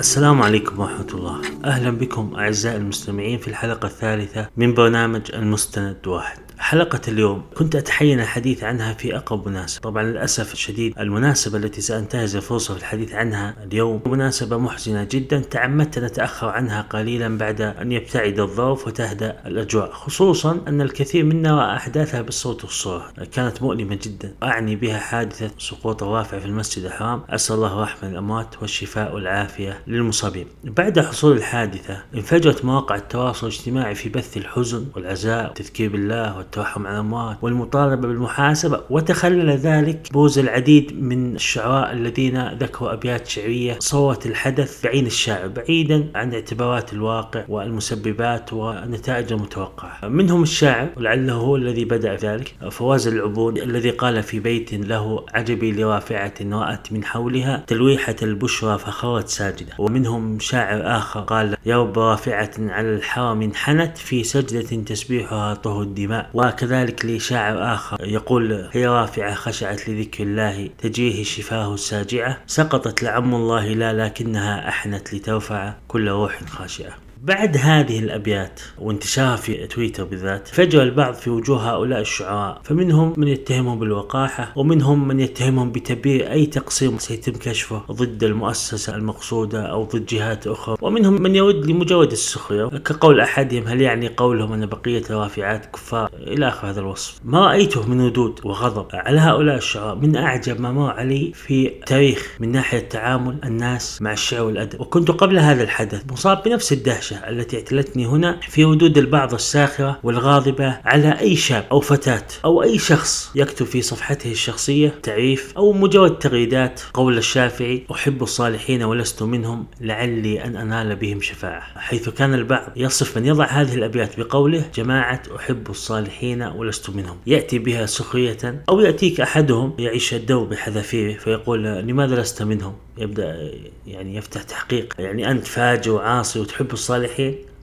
السلام عليكم ورحمة الله. أهلا بكم أعزائي المستمعين في الحلقة الثالثة من برنامج المستند واحد. حلقة اليوم. كنت أتحين الحديث عنها في أقرب مناسبة. طبعا للأسف الشديد المناسبة التي سأنتهز الفرصة في الحديث عنها اليوم مناسبة محزنة جدا تعمدت أن أتأخر عنها قليلا بعد أن يبتعد الظرف وتهدأ الأجواء. خصوصا أن الكثير منا رأى أحداثها بالصوت والصورة. كانت مؤلمة جدا. أعني بها حادثة سقوط الرافع في المسجد الحرام. أسأل الله رحمة الأموات والشفاء والعافية للمصابين. بعد حصول الحادثة انفجرت مواقع التواصل الاجتماعي في بث الحزن والعزاء والتذكير بالله والترحم على الأموات والمطالبة بالمحاسبة وتخلل ذلك بوز العديد من الشعراء الذين ذكروا أبيات شعرية صورت الحدث بعين الشاعر بعيدا عن اعتبارات الواقع والمسببات والنتائج المتوقعة. منهم الشاعر ولعله هو الذي بدأ ذلك فواز العبود الذي قال في بيت له عجبي لرافعة رأت من حولها تلويحة البشرى فخرت ساجدة ومنهم شاعر آخر قال يا رب رافعة على الحرم انحنت في سجدة تسبيحها طه الدماء وكذلك لشاعر آخر يقول هي رافعة خشعت لذكر الله تجريه شفاه الساجعة سقطت لعم الله لا لكنها أحنت لترفع كل روح خاشعة. بعد هذه الأبيات وانتشارها في تويتر بالذات فجر البعض في وجوه هؤلاء الشعراء فمنهم من يتهمهم بالوقاحة ومنهم من يتهمهم بتبرير أي تقصير سيتم كشفه ضد المؤسسة المقصودة أو ضد جهات أخرى ومنهم من يود لمجرد السخرية كقول احدهم هل يعني قولهم أن بقية الرافعات كفار إلى آخر هذا الوصف؟ ما رأيته من ردود وغضب على هؤلاء الشعراء من أعجب ما مر علي في تاريخ من ناحية تعامل الناس مع الشعر والأدب. وكنت قبل هذا الحدث مصاب بنفس الدهشه الدهشة التي اعتلتني هنا في ردود البعض الساخرة والغاضبة على أي شاب أو فتاة أو أي شخص يكتب في صفحته الشخصية تعريف أو مجرد تغريدات قول الشافعي أحب الصالحين ولست منهم لعلي أن أنال بهم شفاعة. حيث كان البعض يصف من يضع هذه الأبيات بقوله جماعة أحب الصالحين ولست منهم. يأتي بها سخرية أو يأتيك أحدهم يعيش الدور بحذافيره فيقول لماذا لست منهم؟ يبدأ يعني يفتح تحقيق. يعني أنت فاجر وعاصي وتحب الصالحين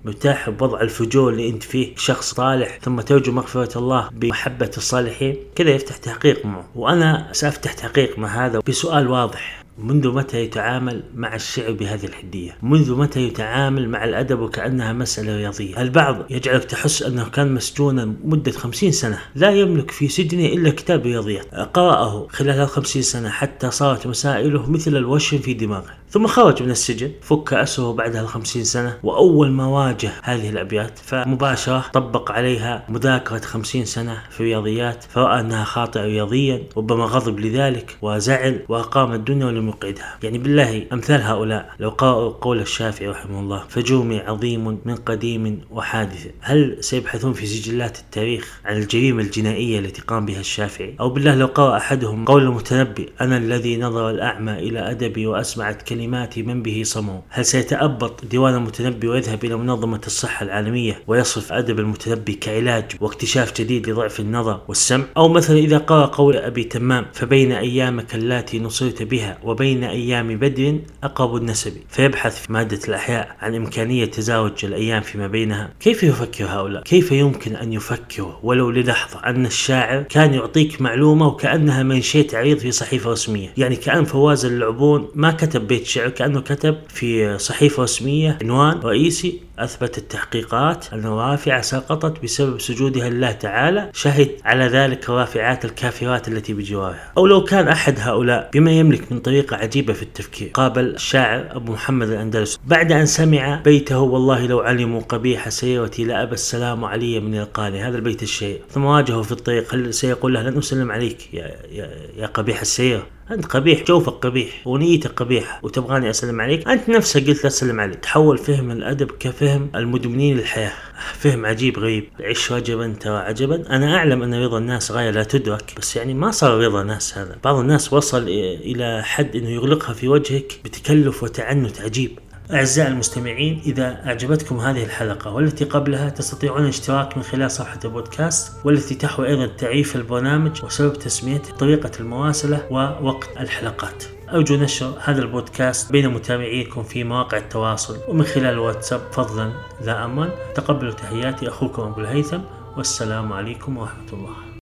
مرتاح بوضع الفجور اللي أنت فيه شخص صالح ثم ترجو مغفرة الله بمحبة الصالحين. كذا يفتح تحقيق معه. وأنا سأفتح تحقيق مع هذا بسؤال واضح. منذ متى يتعامل مع الشعر بهذه الحدية؟ منذ متى يتعامل مع الأدب وكأنها مسألة رياضية؟ البعض يجعلك تحس أنه كان مسجونا مدة خمسين سنة؟ لا يملك في سجنه إلا كتاب رياضيات. قرأه خلال الخمسين سنة حتى صارت مسائله مثل الوشم في دماغه. ثم خرج من السجن فك أسره بعدها الخمسين سنة وأول ما واجه هذه الأبيات فمباشرة طبق عليها مذاكرة خمسين سنة في الرياضيات فرأى أنها خاطئة رياضيا ربما غضب لذلك وزعل وأقام الدنيا ولم يقعدها يعني بالله أمثال هؤلاء. لو قرأوا قول الشافعي رحمه الله فجومي عظيم من قديم وحادث. هل سيبحثون في سجلات التاريخ عن الجريمة الجنائية التي قام بها الشافعي؟ أو بالله لو قرأ أحدهم قول المتنبي أنا الذي نظر الأعمى إلى أدبي وأسمعت كلمات من به صموا هل سيتأبط ديوان المتنبي ويذهب إلى منظمة الصحة العالمية ويصف أدب المتنبي كعلاج واكتشاف جديد لضعف النظر والسمع؟ أو مثلا إذا قرأ قول أبي تمام فبين أيامك اللاتي نصرت بها وبين أيام بدر أقرب النسب. فيبحث في مادة الأحياء عن إمكانية تزاوج الأيام فيما بينها. كيف يفكر هؤلاء؟ كيف يمكن أن يفكروا؟ ولو للحظة أن الشاعر كان يعطيك معلومة وكأنها منشيت عريض في صحيفة رسمية. يعني كأن فواز العبون ما كتب بيت شعر كأنه كتب في صحيفة رسمية عنوان رئيسي أثبت التحقيقات أن الرافعة سقطت بسبب سجودها لله تعالى. شهد على ذلك الرافعات الكافرات التي بجوارها. أو لو كان أحد هؤلاء بما يملك من طريقة عجيبة في التفكير. قابل الشاعر أبو محمد الأندلس. بعد أن سمع بيته والله لو علموا قبيح سيرتي لأبى السلام علي من القاني هذا البيت الشهير ثم واجهه في الطريق. هل سيقول له لن أسلم عليك يا, يا, يا قبيح السيرة أنت قبيح جوفك قبيح ونيتك قبيحة وتبغاني أسلم عليك؟ أنت نفسك قلت اسلم عليك تحول فهم الأدب كفهم المدمنين للحياه فهم عجيب غريب. عش رجبا ترى عجبا. أنا أعلم أن رضا الناس غاية لا تدرك بس يعني ما صار رضا الناس هذا. بعض الناس وصل إلى حد إنه يغلقها في وجهك بتكلف وتعنت عجيب. أعزائي المستمعين إذا أعجبتكم هذه الحلقة والتي قبلها تستطيعون الاشتراك من خلال صفحة البودكاست والتي تحوي أيضا تعريف البرنامج وسبب تسميته طريقة المواصلة ووقت الحلقات. أرجو نشر هذا البودكاست بين متابعيكم في مواقع التواصل ومن خلال الواتساب فضلا لا أمن تقبلوا تحياتي أخوكم أبو الهيثم والسلام عليكم ورحمة الله.